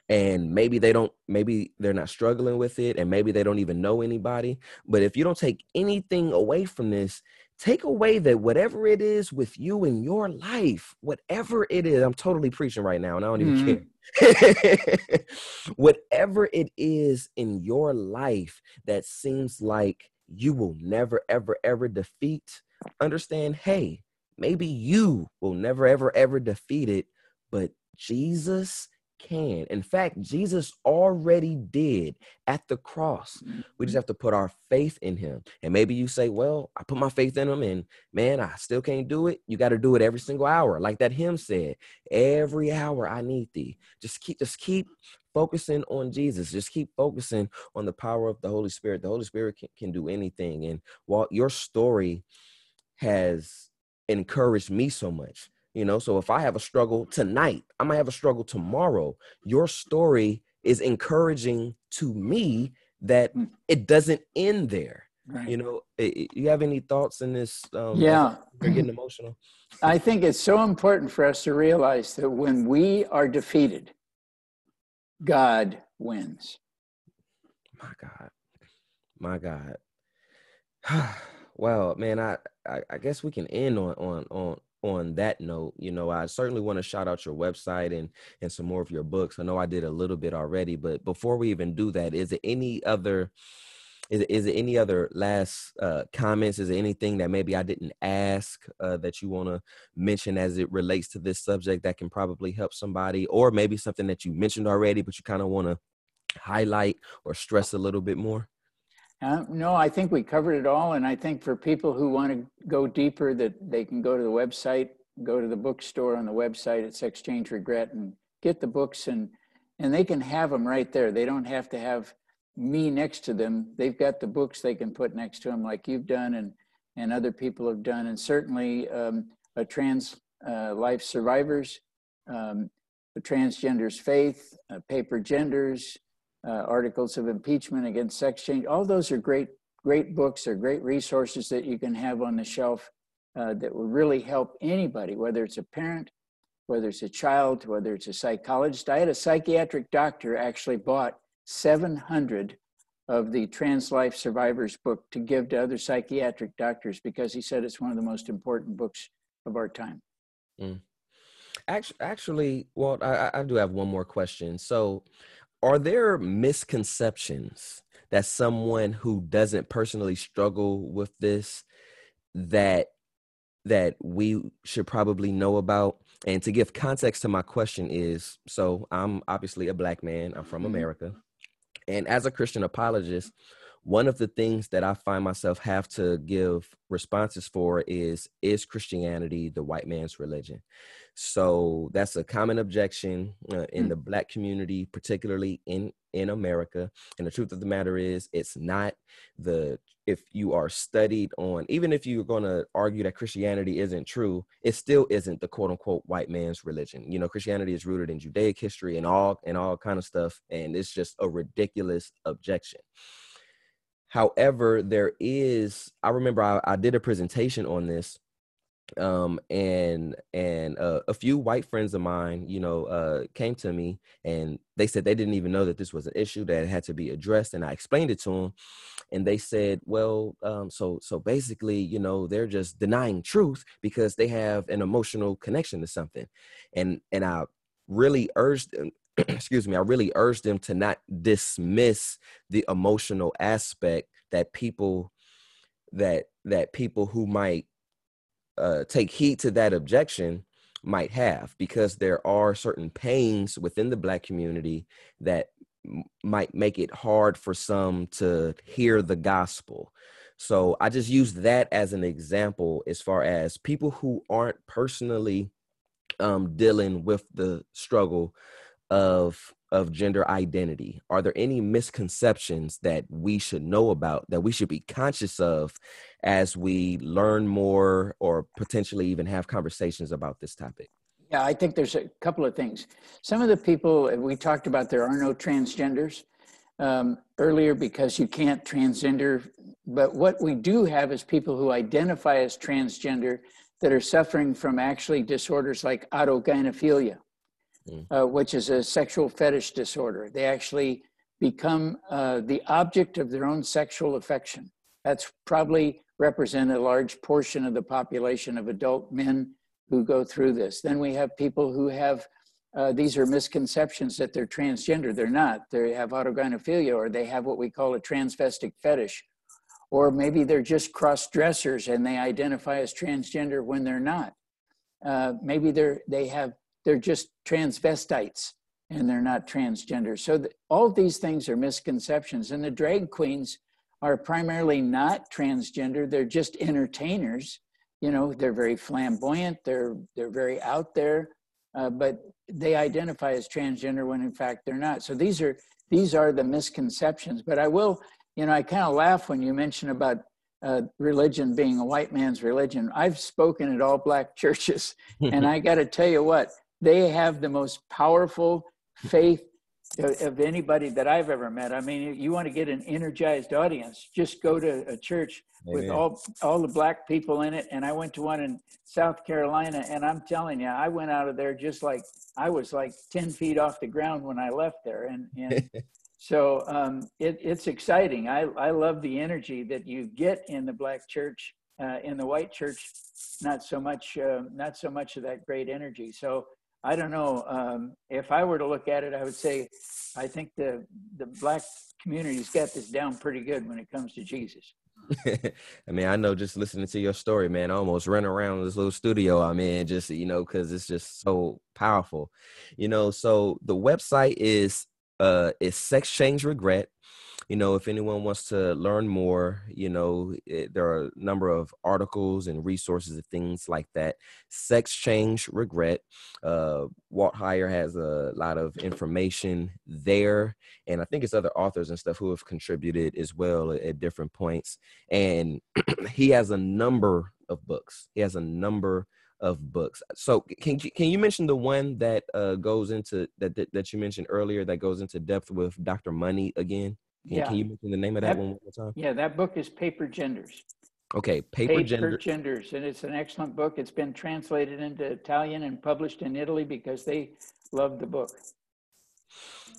C: and maybe they don't maybe they're not struggling with it and maybe they don't even know anybody but if you don't take anything away from this take away that whatever it is with you in your life whatever it is i'm totally preaching right now and i don't even mm-hmm. care whatever it is in your life that seems like you will never ever ever defeat understand hey maybe you will never ever ever defeat it but jesus can. In fact, Jesus already did at the cross. We just mm-hmm. have to put our faith in him. And maybe you say, Well, I put my faith in him and man, I still can't do it. You got to do it every single hour. Like that hymn said, every hour I need thee. Just keep just keep focusing on Jesus. Just keep focusing on the power of the Holy Spirit. The Holy Spirit can, can do anything. And while your story has encouraged me so much you know, so if I have a struggle tonight, I might have a struggle tomorrow. Your story is encouraging to me that hmm. it doesn't end there. Right. You know, it, you have any thoughts in this?
D: Um, yeah,
C: you're getting emotional.
D: I think it's so important for us to realize that when we are defeated, God wins.
C: My God, my God. well, man, I, I, I guess we can end on on on on that note, you know, I certainly want to shout out your website and and some more of your books. I know I did a little bit already, but before we even do that, is there any other is, is there any other last uh, comments? Is there anything that maybe I didn't ask uh, that you want to mention as it relates to this subject that can probably help somebody, or maybe something that you mentioned already, but you kind of want to highlight or stress a little bit more?
D: Uh, no, I think we covered it all. And I think for people who want to go deeper, that they can go to the website, go to the bookstore on the website at Exchange Regret and get the books and and they can have them right there. They don't have to have me next to them. They've got the books they can put next to them, like you've done and and other people have done, and certainly um, a trans uh, life survivors, um, the transgenders faith, uh, paper genders, uh, articles of impeachment against sex change. All those are great, great books. They're great resources that you can have on the shelf uh, that will really help anybody, whether it's a parent, whether it's a child, whether it's a psychologist. I had a psychiatric doctor actually bought 700 of the Trans Life Survivors book to give to other psychiatric doctors because he said it's one of the most important books of our time.
C: Mm. Actually, actually, well, I, I do have one more question. So, are there misconceptions that someone who doesn't personally struggle with this that that we should probably know about and to give context to my question is so i'm obviously a black man i'm from mm-hmm. america and as a christian apologist one of the things that i find myself have to give responses for is is christianity the white man's religion so that's a common objection uh, in mm. the black community, particularly in in America. And the truth of the matter is, it's not the if you are studied on, even if you're going to argue that Christianity isn't true, it still isn't the quote unquote white man's religion. You know, Christianity is rooted in Judaic history and all and all kind of stuff, and it's just a ridiculous objection. However, there is. I remember I, I did a presentation on this um and and uh, a few white friends of mine you know uh came to me and they said they didn't even know that this was an issue that had to be addressed and i explained it to them and they said well um so so basically you know they're just denying truth because they have an emotional connection to something and and i really urged them excuse me i really urged them to not dismiss the emotional aspect that people that that people who might uh, take heed to that objection might have because there are certain pains within the black community that might make it hard for some to hear the gospel. So I just use that as an example as far as people who aren't personally um, dealing with the struggle of of gender identity? Are there any misconceptions that we should know about that we should be conscious of as we learn more or potentially even have conversations about this topic?
D: Yeah i think there's a couple of things. Some of the people we talked about there are no transgenders um, earlier because you can't transgender but what we do have is people who identify as transgender that are suffering from actually disorders like autogynephilia, mm. uh, which is a sexual fetish disorder. They actually become uh, the object of their own sexual affection. That's probably represent a large portion of the population of adult men who go through this. Then we have people who have uh, these are misconceptions that they're transgender. They're not. They have autogynephilia or they have what we call a transvestic fetish or maybe they're just cross dressers and they identify as transgender when they're not. Uh, maybe they're they have they're just transvestites and they're not transgender. So the, all these things are misconceptions, and the drag queens are primarily not transgender. They're just entertainers. You know, they're very flamboyant. They're they're very out there, uh, but they identify as transgender when in fact they're not. So these are these are the misconceptions. But I will you know, I kind of laugh when you mention about uh, religion being a white man's religion. I've spoken at all black churches, and I got to tell you what, they have the most powerful faith of anybody that I've ever met. I mean, you want to get an energized audience, just go to a church Amen. with all all the black people in it. And I went to one in South Carolina, and I'm telling you, I went out of there just like I was like ten feet off the ground when I left there, and and So um, it, it's exciting. I, I love the energy that you get in the black church. Uh, in the white church, not so much, uh, not so much of that great energy. So I don't know. Um, if I were to look at it, I would say I think the the black community's got this down pretty good when it comes to Jesus.
C: I mean, I know just listening to your story, man, I almost ran around this little studio I'm in, just you know, because it's just so powerful, you know. So the website is uh, is sex change regret. You know, if anyone wants to learn more, you know, it, there are a number of articles and resources and things like that. Sex change regret. Uh, Walt Heyer has a lot of information there, and I think it's other authors and stuff who have contributed as well at, at different points. And he has a number of books. He has a number of books. So can can you mention the one that uh, goes into that, that, that you mentioned earlier that goes into depth with Dr. Money again? Can, yeah. can you mention the name of that, that one more time?
D: Yeah, that book is Paper Genders.
C: Okay, Paper,
D: Paper
C: Gender.
D: Genders, and it's an excellent book. It's been translated into Italian and published in Italy because they love the book.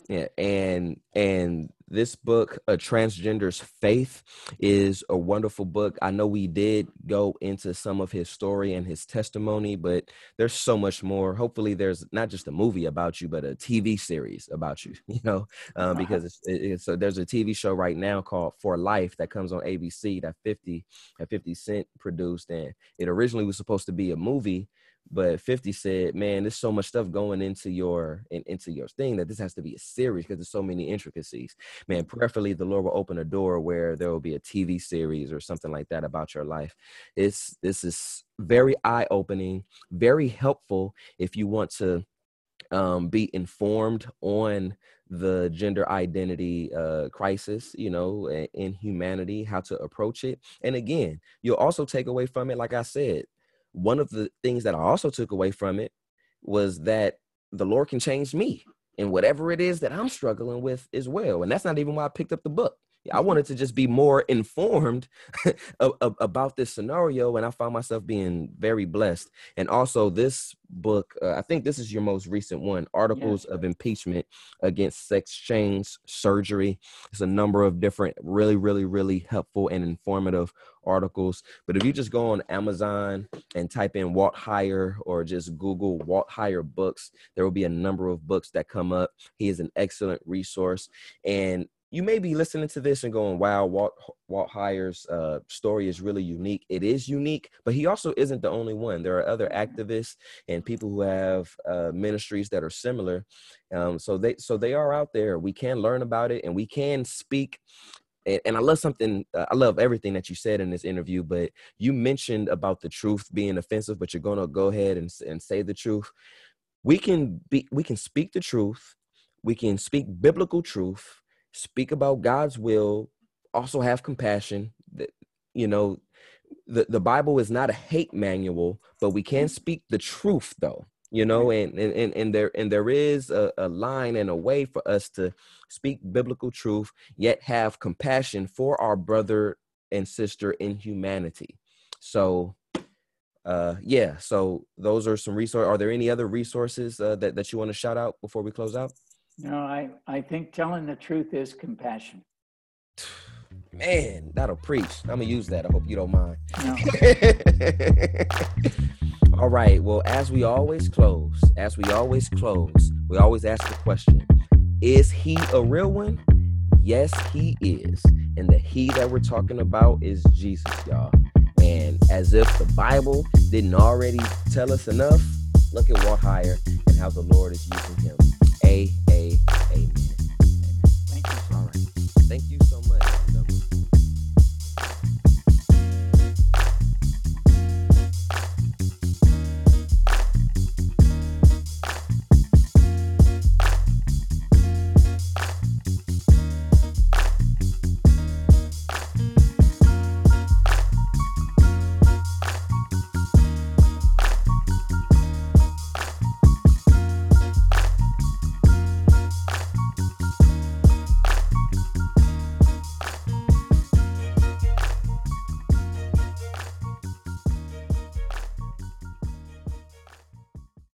C: Yeah, and and this book, A Transgender's Faith, is a wonderful book. I know we did go into some of his story and his testimony, but there's so much more. Hopefully, there's not just a movie about you, but a TV series about you. You know, um, because it's, it's so there's a TV show right now called For Life that comes on ABC that 50 that 50 Cent produced, and it originally was supposed to be a movie but 50 said, man, there's so much stuff going into your in, into your thing that this has to be a series because there's so many intricacies. Man, prayerfully the Lord will open a door where there will be a TV series or something like that about your life. It's this is very eye-opening, very helpful if you want to um, be informed on the gender identity uh, crisis, you know, in humanity, how to approach it. And again, you'll also take away from it, like I said, one of the things that I also took away from it was that the Lord can change me and whatever it is that I'm struggling with as well. And that's not even why I picked up the book. I wanted to just be more informed about this scenario, and I found myself being very blessed. And also, this book, uh, I think this is your most recent one Articles of Impeachment Against Sex Change Surgery. It's a number of different, really, really, really helpful and informative articles. But if you just go on Amazon and type in Walt Heyer or just Google Walt Heyer books, there will be a number of books that come up. He is an excellent resource. And you may be listening to this and going, "Wow, Walt Walt Heyer's uh, story is really unique." It is unique, but he also isn't the only one. There are other activists and people who have uh, ministries that are similar. Um, so they so they are out there. We can learn about it, and we can speak and, and I love something. Uh, I love everything that you said in this interview, but you mentioned about the truth being offensive, but you're going to go ahead and, and say the truth. We can be, we can speak the truth. We can speak biblical truth, speak about God's will, also have compassion. That you know, the, the Bible is not a hate manual, but we can speak the truth though you know and and and there and there is a, a, line and a way for us to speak biblical truth yet have compassion for our brother and sister in humanity. So uh yeah so those are some resources are there any other resources uh, that, that you want to shout out before we close out
D: no i i think telling the truth is compassion
C: man that'll preach i'm gonna use that i hope you don't mind no. All right. Well, as we always close, as we always close, we always ask the question Is he a real one? Yes, he is. And the he that we're talking about is Jesus, y'all. And as if the Bible didn't already tell us enough, look at Walt Heyer and how the Lord is using him. A, A, Amen. Thank you. Thank you so.